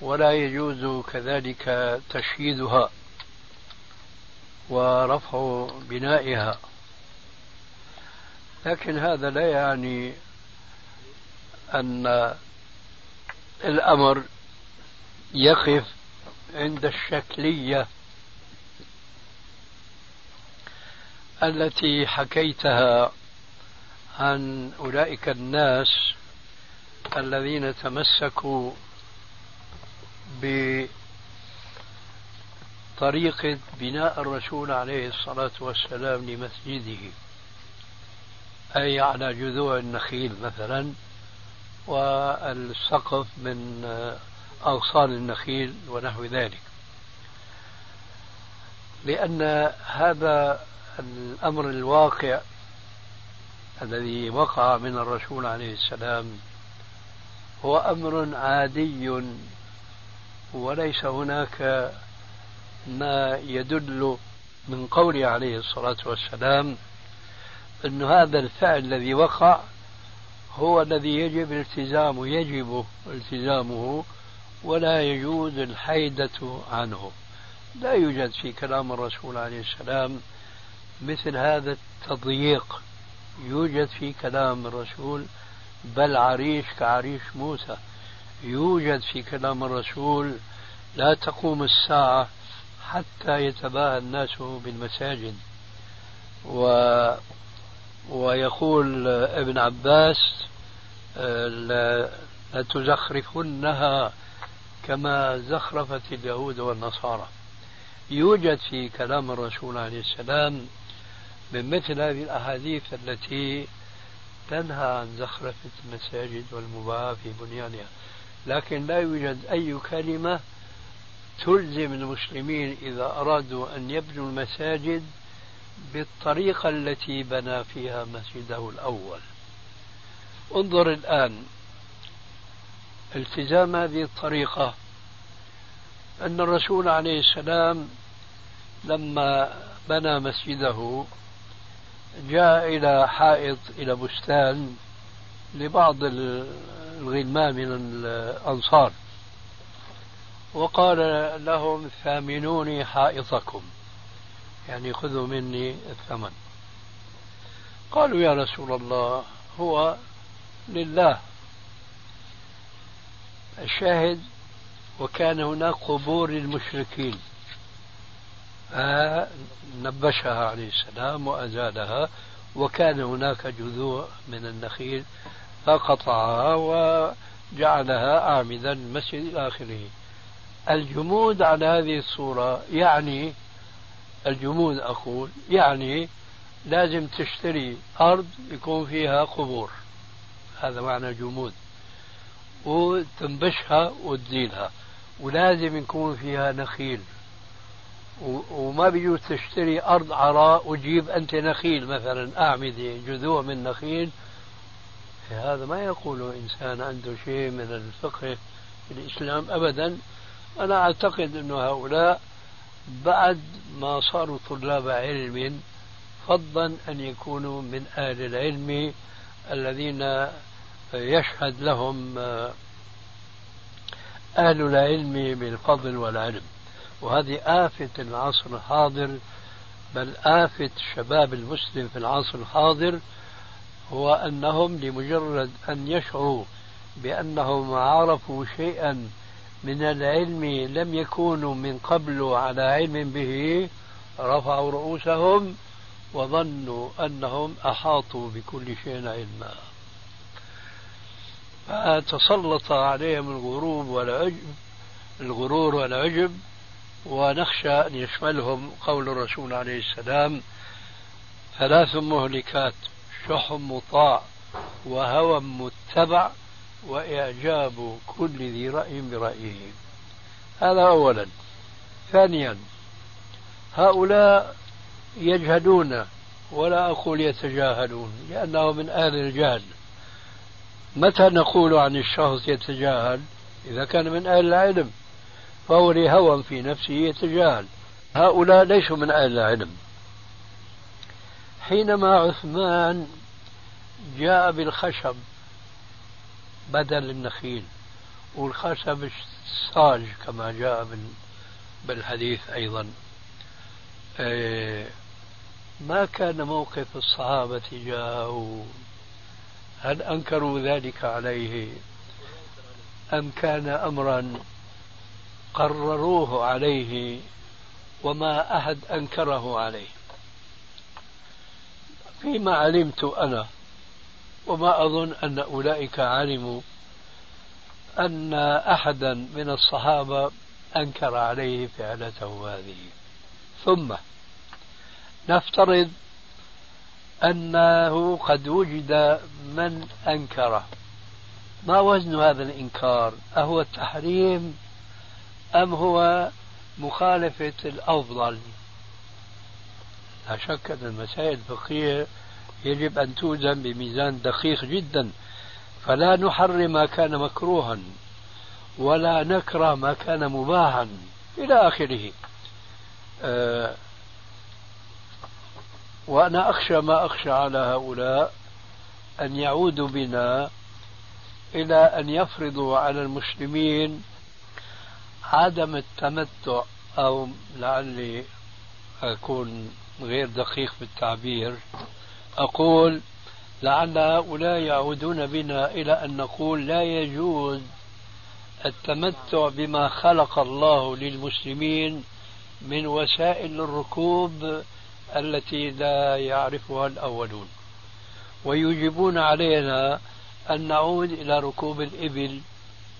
ولا يجوز كذلك تشييدها ورفع بنائها. لكن هذا لا يعني أن الأمر يقف عند الشكلية التي حكيتها عن أولئك الناس الذين تمسكوا بطريقة بناء الرسول عليه الصلاة والسلام لمسجده. أي على جذوع النخيل مثلا؟ والسقف من أغصان النخيل ونحو ذلك. لأن هذا الأمر الواقع الذي وقع من الرسول عليه السلام هو أمر عادي وليس هناك ما يدل من قوله عليه الصلاة والسلام أن هذا الفعل الذي وقع هو الذي يجب التزامه يجب التزامه ولا يجوز الحيدة عنه. لا يوجد في كلام الرسول عليه السلام مثل هذا التضييق. يوجد في كلام الرسول بل عريش كعريش موسى. يوجد في كلام الرسول لا تقوم الساعة حتى يتباهى الناس بالمساجد. و ويقول ابن عباس لتزخرفنها كما زخرفت اليهود والنصارى. يوجد في كلام الرسول عليه السلام من مثل هذه الأحاديث التي تنهى عن زخرفة المساجد والمباهاة في بنيانها. لكن لا يوجد أي كلمة تلزم المسلمين إذا أرادوا أن يبنوا المساجد بالطريقة التي بنى فيها مسجده الأول. انظر الآن التزام هذه الطريقة. أن الرسول عليه السلام لما بنى مسجده جاء إلى حائط إلى بستان لبعض الغلمان من الأنصار وقال لهم ثامنوني حائطكم. يعني خذوا مني الثمن. قالوا يا رسول الله هو لله. الشاهد وكان هناك قبور للمشركين. فنبشها عليه السلام وأزالها وكان هناك جذوع من النخيل فقطعها وجعلها أعمدة المسجد إلى آخره الجمود على هذه الصورة يعني الجمود أقول يعني لازم تشتري أرض يكون فيها قبور. هذا معنى جمود وتنبشها وتزيلها. ولازم يكون فيها نخيل. وما بيجوز تشتري أرض عراء وتجيب أنت نخيل مثلا أعمدة جذوع من نخيل. هذا ما يقوله إنسان عنده شيء من الفقه في الإسلام أبدا. أنا أعتقد أن هؤلاء بعد ما صاروا طلاب علم فضلا أن يكونوا من أهل العلم الذين يشهد لهم أهل العلم بالفضل والعلم. وهذه آفة العصر الحاضر بل آفة الشباب المسلم في العصر الحاضر هو أنهم لمجرد أن يشعروا بأنهم عرفوا شيئا من العلم لم يكونوا من قبل على علم به رفعوا رؤوسهم وظنوا أنهم أحاطوا بكل شيء علما. فتسلط عليهم الغروب والعجب الغرور والعجب ونخشى أن يشملهم قول الرسول عليه السلام ثلاث مهلكات شح مطاع وهوى متبع وإعجاب كل ذي رأي برأيه. هذا أولا. ثانيا هؤلاء يجهلون ولا أقول يتجاهلون لأنه من أهل الجهل. متى نقول عن الشخص يتجاهل؟ إذا كان من أهل العلم فهو لهوى في نفسه يتجاهل. هؤلاء ليسوا من أهل العلم. حينما عثمان جاء بالخشب بدل النخيل. والخشب الصاج كما جاء بالحديث أيضا. إيه، ما كان موقف الصحابة تجاهه هل أنكروا ذلك عليه؟ أم كان أمرا قرروه عليه وما أحد أنكره عليه؟ فيما علمت أنا وما أظن أن أولئك علموا أن أحدا من الصحابة أنكر عليه فعلته هذه. ثم نفترض أنه قد وجد من أنكره. ما وزن هذا الإنكار؟ أهو التحريم أم هو مخالفة الأفضل؟ لا شك أن المسائل الفقهية يجب أن توزن بميزان دقيق جدا. فلا نحرم ما كان مكروها ولا نكره ما كان مباحا. إلى آخره. أه وأنا أخشى ما أخشى على هؤلاء أن يعودوا بنا إلى أن يفرضوا على المسلمين عدم التمتع أو لعلي أكون غير دقيق في التعبير. أقول لعل هؤلاء يعودون بنا إلى أن نقول لا يجوز التمتع بما خلق الله للمسلمين من وسائل الركوب التي لا يعرفها الأولون. ويجيبون علينا أن نعود إلى ركوب الإبل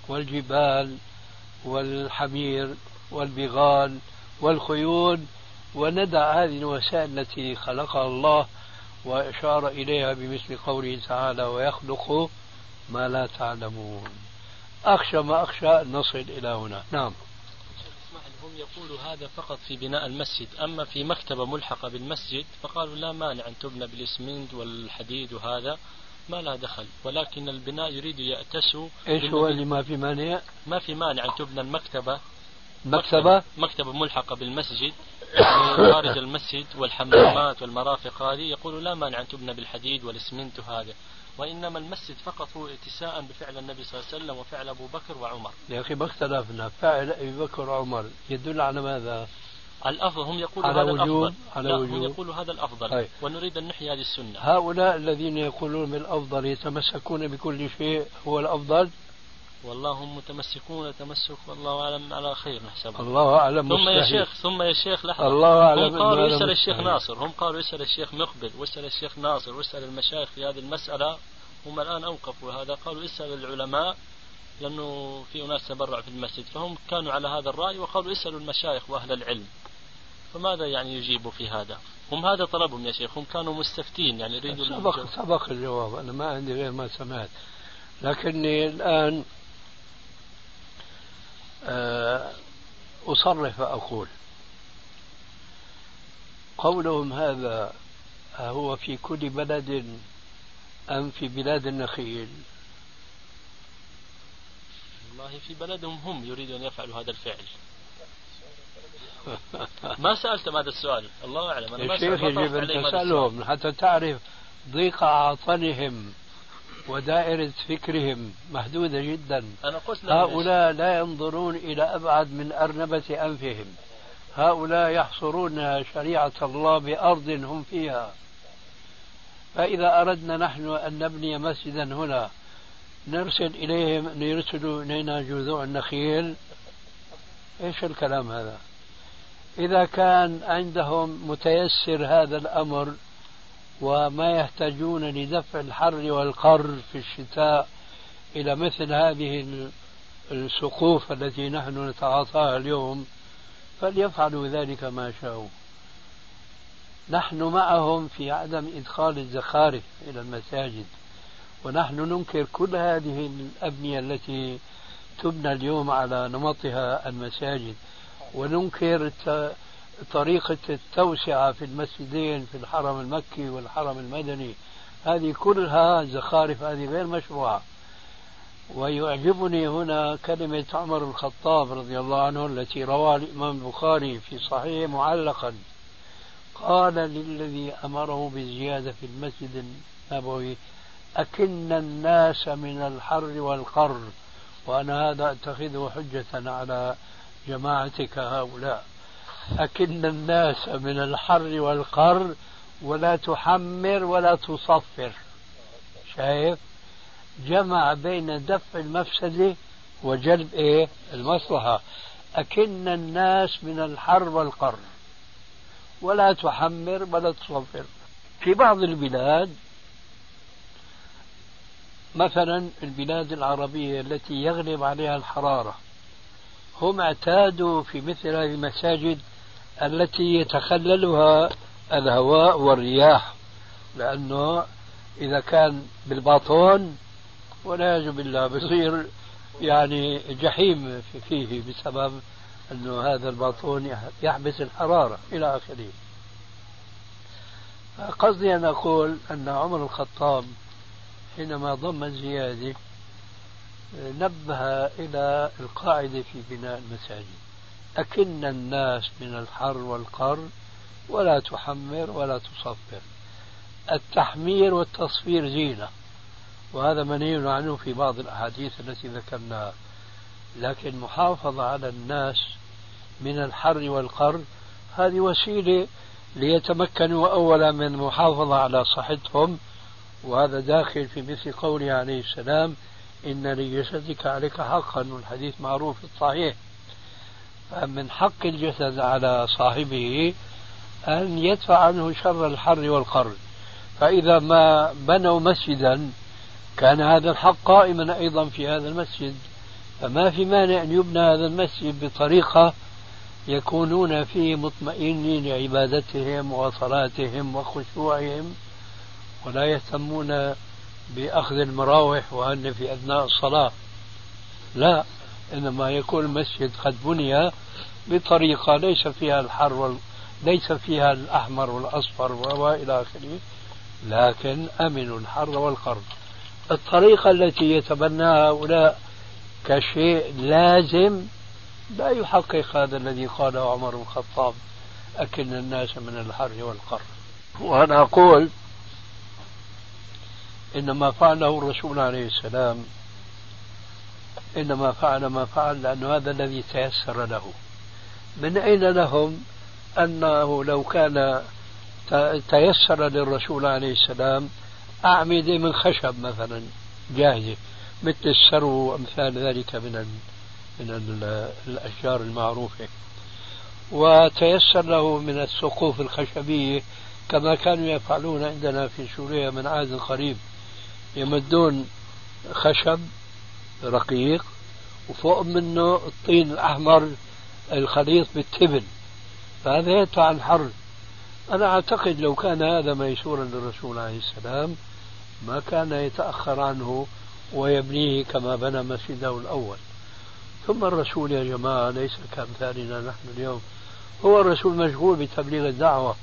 والجبال والحمير والبغال والخيول وندع هذه الوسائل التي خلقها الله وأشار إليها بمثل قوله تعالى ويخلق ما لا تعلمون. أخشى ما أخشى أن نصل إلى هنا. نعم. هم يقولوا هذا فقط في بناء المسجد أما في مكتبة ملحقة بالمسجد فقالوا لا مانع أن تبنى بالإسمنت والحديد وهذا ما لها دخل. ولكن البناء يريد يأتسوا إيش هو اللي ما في مانع؟ ما في مانع أن تبنى المكتبة. مكتبة؟ مكتبة ملحقة بالمسجد. يعني خارج المسجد والحمامات والمرافق هذه يقول لا مانع أن تبنى بالحديد والإسمنت وهذا وإنما المسجد فقط هو اتساء بفعل النبي صلى الله عليه وسلم وفعل أبو بكر وعمر يا أخي ما اختلفنا فعل أبي بكر وعمر يدل على ماذا؟ الأفضل هم يقولوا على هذا وجوب الأفضل على لا وجوب هم يقولوا هذا الأفضل أي. ونريد أن نحيي هذه السنة هؤلاء الذين يقولون بالأفضل يتمسكون بكل شيء هو الأفضل والله هم متمسكون تمسك والله أعلم على خير نحسبه. الله أعلم ثم يا مستحيل. شيخ ثم يا شيخ لحظة. الله أعلم هم قالوا يسأل الشيخ. ناصر هم قالوا يسأل الشيخ مقبل ويسأل الشيخ ناصر ويسأل المشايخ في هذه المسألة هم الآن أوقفوا هذا. قالوا اسأل العلماء لأنه في أناس تبرع في المسجد فهم كانوا على هذا الرأي وقالوا اسألوا المشايخ وأهل العلم. فماذا يعني يجيبوا في هذا؟ هم هذا طلبهم يا شيخ هم كانوا مستفتين يعني يريدوا سبق سبق الجواب أنا ما عندي غير ما سمعت. لكني الآن آه، أصرح فأقول قولهم هذا هو في كل بلد أم في بلاد النخيل؟ والله في بلدهم هم يريدون أن يفعلوا هذا الفعل. (laughs) ما سألتم هذا السؤال. الله أعلم أنا ما سألت- يجب أن. تسألهم. حتى تعرف ضيق عطنهم ودائرة فكرهم محدودة جدا. أنا قلت هؤلاء لا ينظرون إلى أبعد من أرنبة أنفهم. هؤلاء يحصرون شريعة الله بأرض هم فيها. فإذا أردنا نحن أن نبني مسجدا هنا نرسل إليهم أن يرسلوا إلينا جذوع النخيل. إيش الكلام هذا؟ إذا كان عندهم متيسر هذا الأمر وما يحتاجون لدفع الحر والقر في الشتاء إلى مثل هذه ال- السقوف التي نحن نتعاطاها اليوم فليفعلوا ذلك ما شاءوا. نحن معهم في عدم إدخال الزخارف إلى المساجد ونحن ننكر كل هذه الأبنية التي تبنى اليوم على نمطها المساجد وننكر طريقة التوسعة في المسجدين في الحرم المكي والحرم المدني. هذه كلها زخارف هذه غير مشروعة. ويعجبني هنا كلمة عمر الخطاب رضي الله عنه التي رواها الإمام البخاري في صحيح معلقا. قال للذي أمره بالزيادة في المسجد النبوي أكن الناس من الحر والقر وأنا هذا أتخذه حجة على جماعتك هؤلاء. أكن الناس من الحر والقر ولا تحمر ولا تصفر. شايف؟ جمع بين دفع المفسدة وجلب إيه؟ المصلحة. أكن الناس من الحر والقر ولا تحمر ولا تصفر. في بعض البلاد مثلا البلاد العربية التي يغلب عليها الحرارة هم اعتادوا في مثل هذه المساجد التي يتخللها الهواء والرياح لأنه إذا كان بالباطون والعياذ بالله بصير يعني جحيم فيه بسبب أنه هذا الباطون يحبس الحرارة إلى آخره. قصدي أن أقول أن عمر الخطاب حينما ضم الزيادة نبه إلى القاعدة في بناء المساجد. أكن الناس من الحر والقر ولا تحمر ولا تصفر. التحمير والتصفير زينة وهذا منهي عنه في بعض الأحاديث التي ذكرناها. لكن محافظة على الناس من الحر والقر هذه وسيلة ليتمكنوا أولا من المحافظة على صحتهم وهذا داخل في مثل قوله عليه السلام إن لجسدك عليك حقا والحديث معروف الصحيح. فمن حق الجسد على صاحبه أن يدفع عنه شر الحر والقر. فإذا ما بنوا مسجدا كان هذا الحق قائما أيضا في هذا المسجد. فما في مانع أن يبنى هذا المسجد بطريقة يكونون فيه مطمئنين لعبادتهم وصلاتهم وخشوعهم ولا يهتمون بأخذ المراوح وأن في أثناء الصلاة. لا. إنما يكون المسجد قد بني بطريقة ليس فيها الحر وال... ليس فيها الأحمر والأصفر وإلى آخره لكن أمنوا الحر والقر الطريقة التي يتبناها هؤلاء كشيء لازم لا يحقق هذا الذي قاله عمر بن الخطاب أكن الناس من الحر والقر وأنا أقول إنما فعله الرسول عليه السلام إنما فعل ما فعل لأنه هذا الذي تيسر له. من أين لهم أنه لو كان تيسر للرسول عليه السلام أعمدة من خشب مثلا جاهزة مثل السرو وأمثال ذلك من من الأشجار المعروفة. وتيسر له من السقوف الخشبية كما كانوا يفعلون عندنا في سوريا من عهد قريب. يمدون خشب رقيق وفوق منه الطين الأحمر الخليط بالتبن. فهذا يدفع الحر أنا أعتقد لو كان هذا ميسورا للرسول عليه السلام ما كان يتأخر عنه ويبنيه كما بنى مسجده الأول. ثم الرسول يا جماعة ليس كأمثالنا نحن اليوم. هو الرسول مشغول بتبليغ الدعوة.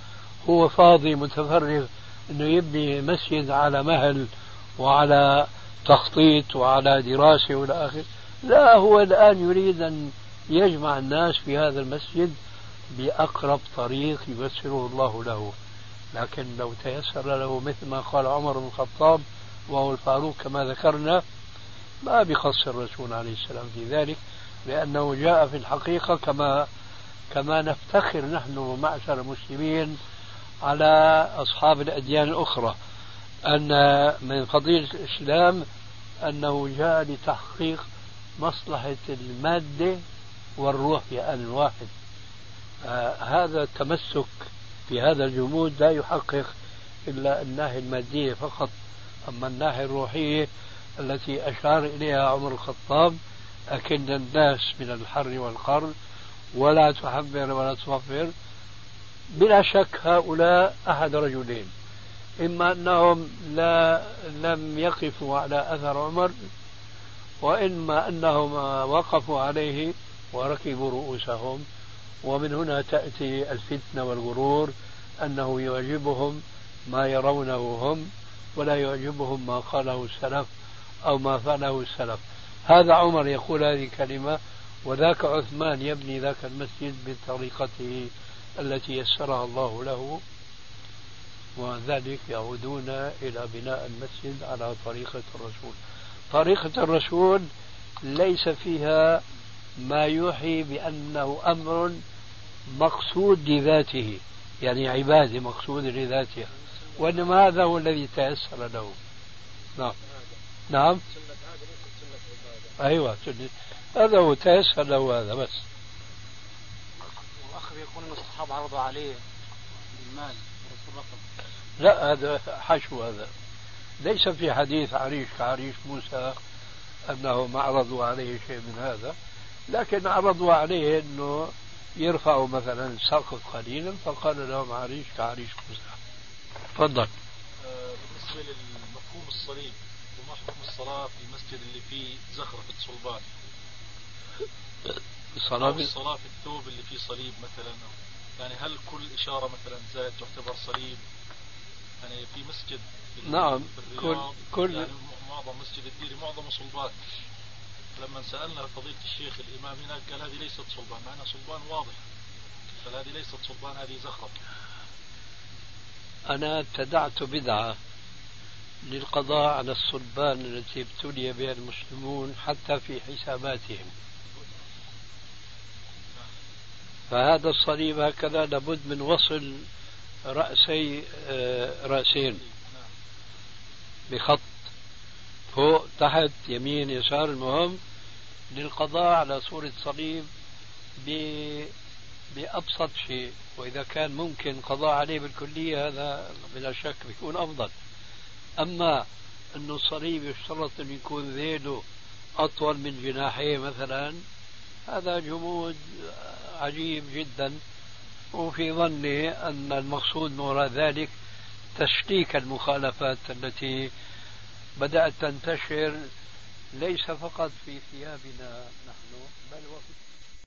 هو فاضي متفرغ أنه يبني مسجد على مهل وعلى تخطيط وعلى دراسة والى آخره لا هو الآن يريد أن يجمع الناس في هذا المسجد بأقرب طريق ييسره الله له. لكن لو تيسر له مثل ما قال عمر بن الخطاب وهو الفاروق كما ذكرنا ما بقص الرسول عليه السلام في ذلك لأنه جاء في الحقيقة كما كما نفتخر نحن معشر المسلمين على أصحاب الأديان الأخرى أن من فضيلة الإسلام أنه جاء لتحقيق مصلحة المادة والروح في آن واحد. آه هذا التمسك في هذا الجمود لا يحقق إلا الناحية المادية فقط. أما الناحية الروحية التي أشار إليها عمر الخطاب أكن الناس من الحر والقر ولا تحبر ولا تصفر بلا شك هؤلاء أحد رجلين. إما أنهم لا لم يقفوا على أثر عمر وإما أنهم وقفوا عليه وركبوا رؤوسهم. ومن هنا تأتي الفتنة والغرور أنه يعجبهم ما يرونه هم ولا يعجبهم ما قاله السلف أو ما فعله السلف. هذا عمر يقول هذه الكلمة وذاك عثمان يبني ذاك المسجد بطريقته التي يسرها الله له. وذلك يعودون إلى بناء المسجد على طريقة الرسول. طريقة الرسول ليس فيها ما يوحي بأنه أمر مقصود لذاته يعني عبادة مقصود لذاتها وإنما هذا هو الذي تيسر له. نعم. نعم. أيوة هذا هو تيسر له هذا بس. الأخ يقول الصحابة عرضوا عليه المال. لا هذا حشو هذا. ليس في حديث عريش كعريش موسى أنهم عرضوا عليه شيء من هذا. لكن عرضوا عليه أنه يرفعوا مثلا السقف قليلا فقال لهم عريش كعريش موسى. تفضل. آه، بالنسبة للمفهوم الصليب وما حكم الصلاة في المسجد اللي فيه زخرفة صلبان؟ الصلاة في الثوب اللي فيه صليب مثلا يعني هل كل إشارة مثلا زائد تعتبر صليب؟ يعني في مسجد نعم كل كل يعني معظم مسجد الديري معظم صلبات. لما سألنا فضيلة الشيخ الإمام هناك قال هذه ليست صلبان مع أنها صلبان واضح. قال هذه ليست صلبان هذه زخرف. أنا ابتدعت بدعة للقضاء على الصلبان التي ابتلي بها المسلمون حتى في حساباتهم. فهذا الصليب هكذا لابد من وصل رأسي آه، رأسين. بخط فوق تحت يمين يسار. المهم للقضاء على صورة صليب بأبسط شيء. وإذا كان ممكن قضاء عليه بالكلية هذا بلا شك بيكون أفضل. أما أنه الصليب يشترط أن يكون ذيله أطول من جناحيه مثلا هذا جمود عجيب جدا وفي ظني أن المقصود وراء ذلك تشكيك المخالفات التي بدأت تنتشر ليس فقط في ثيابنا نحن بل وفي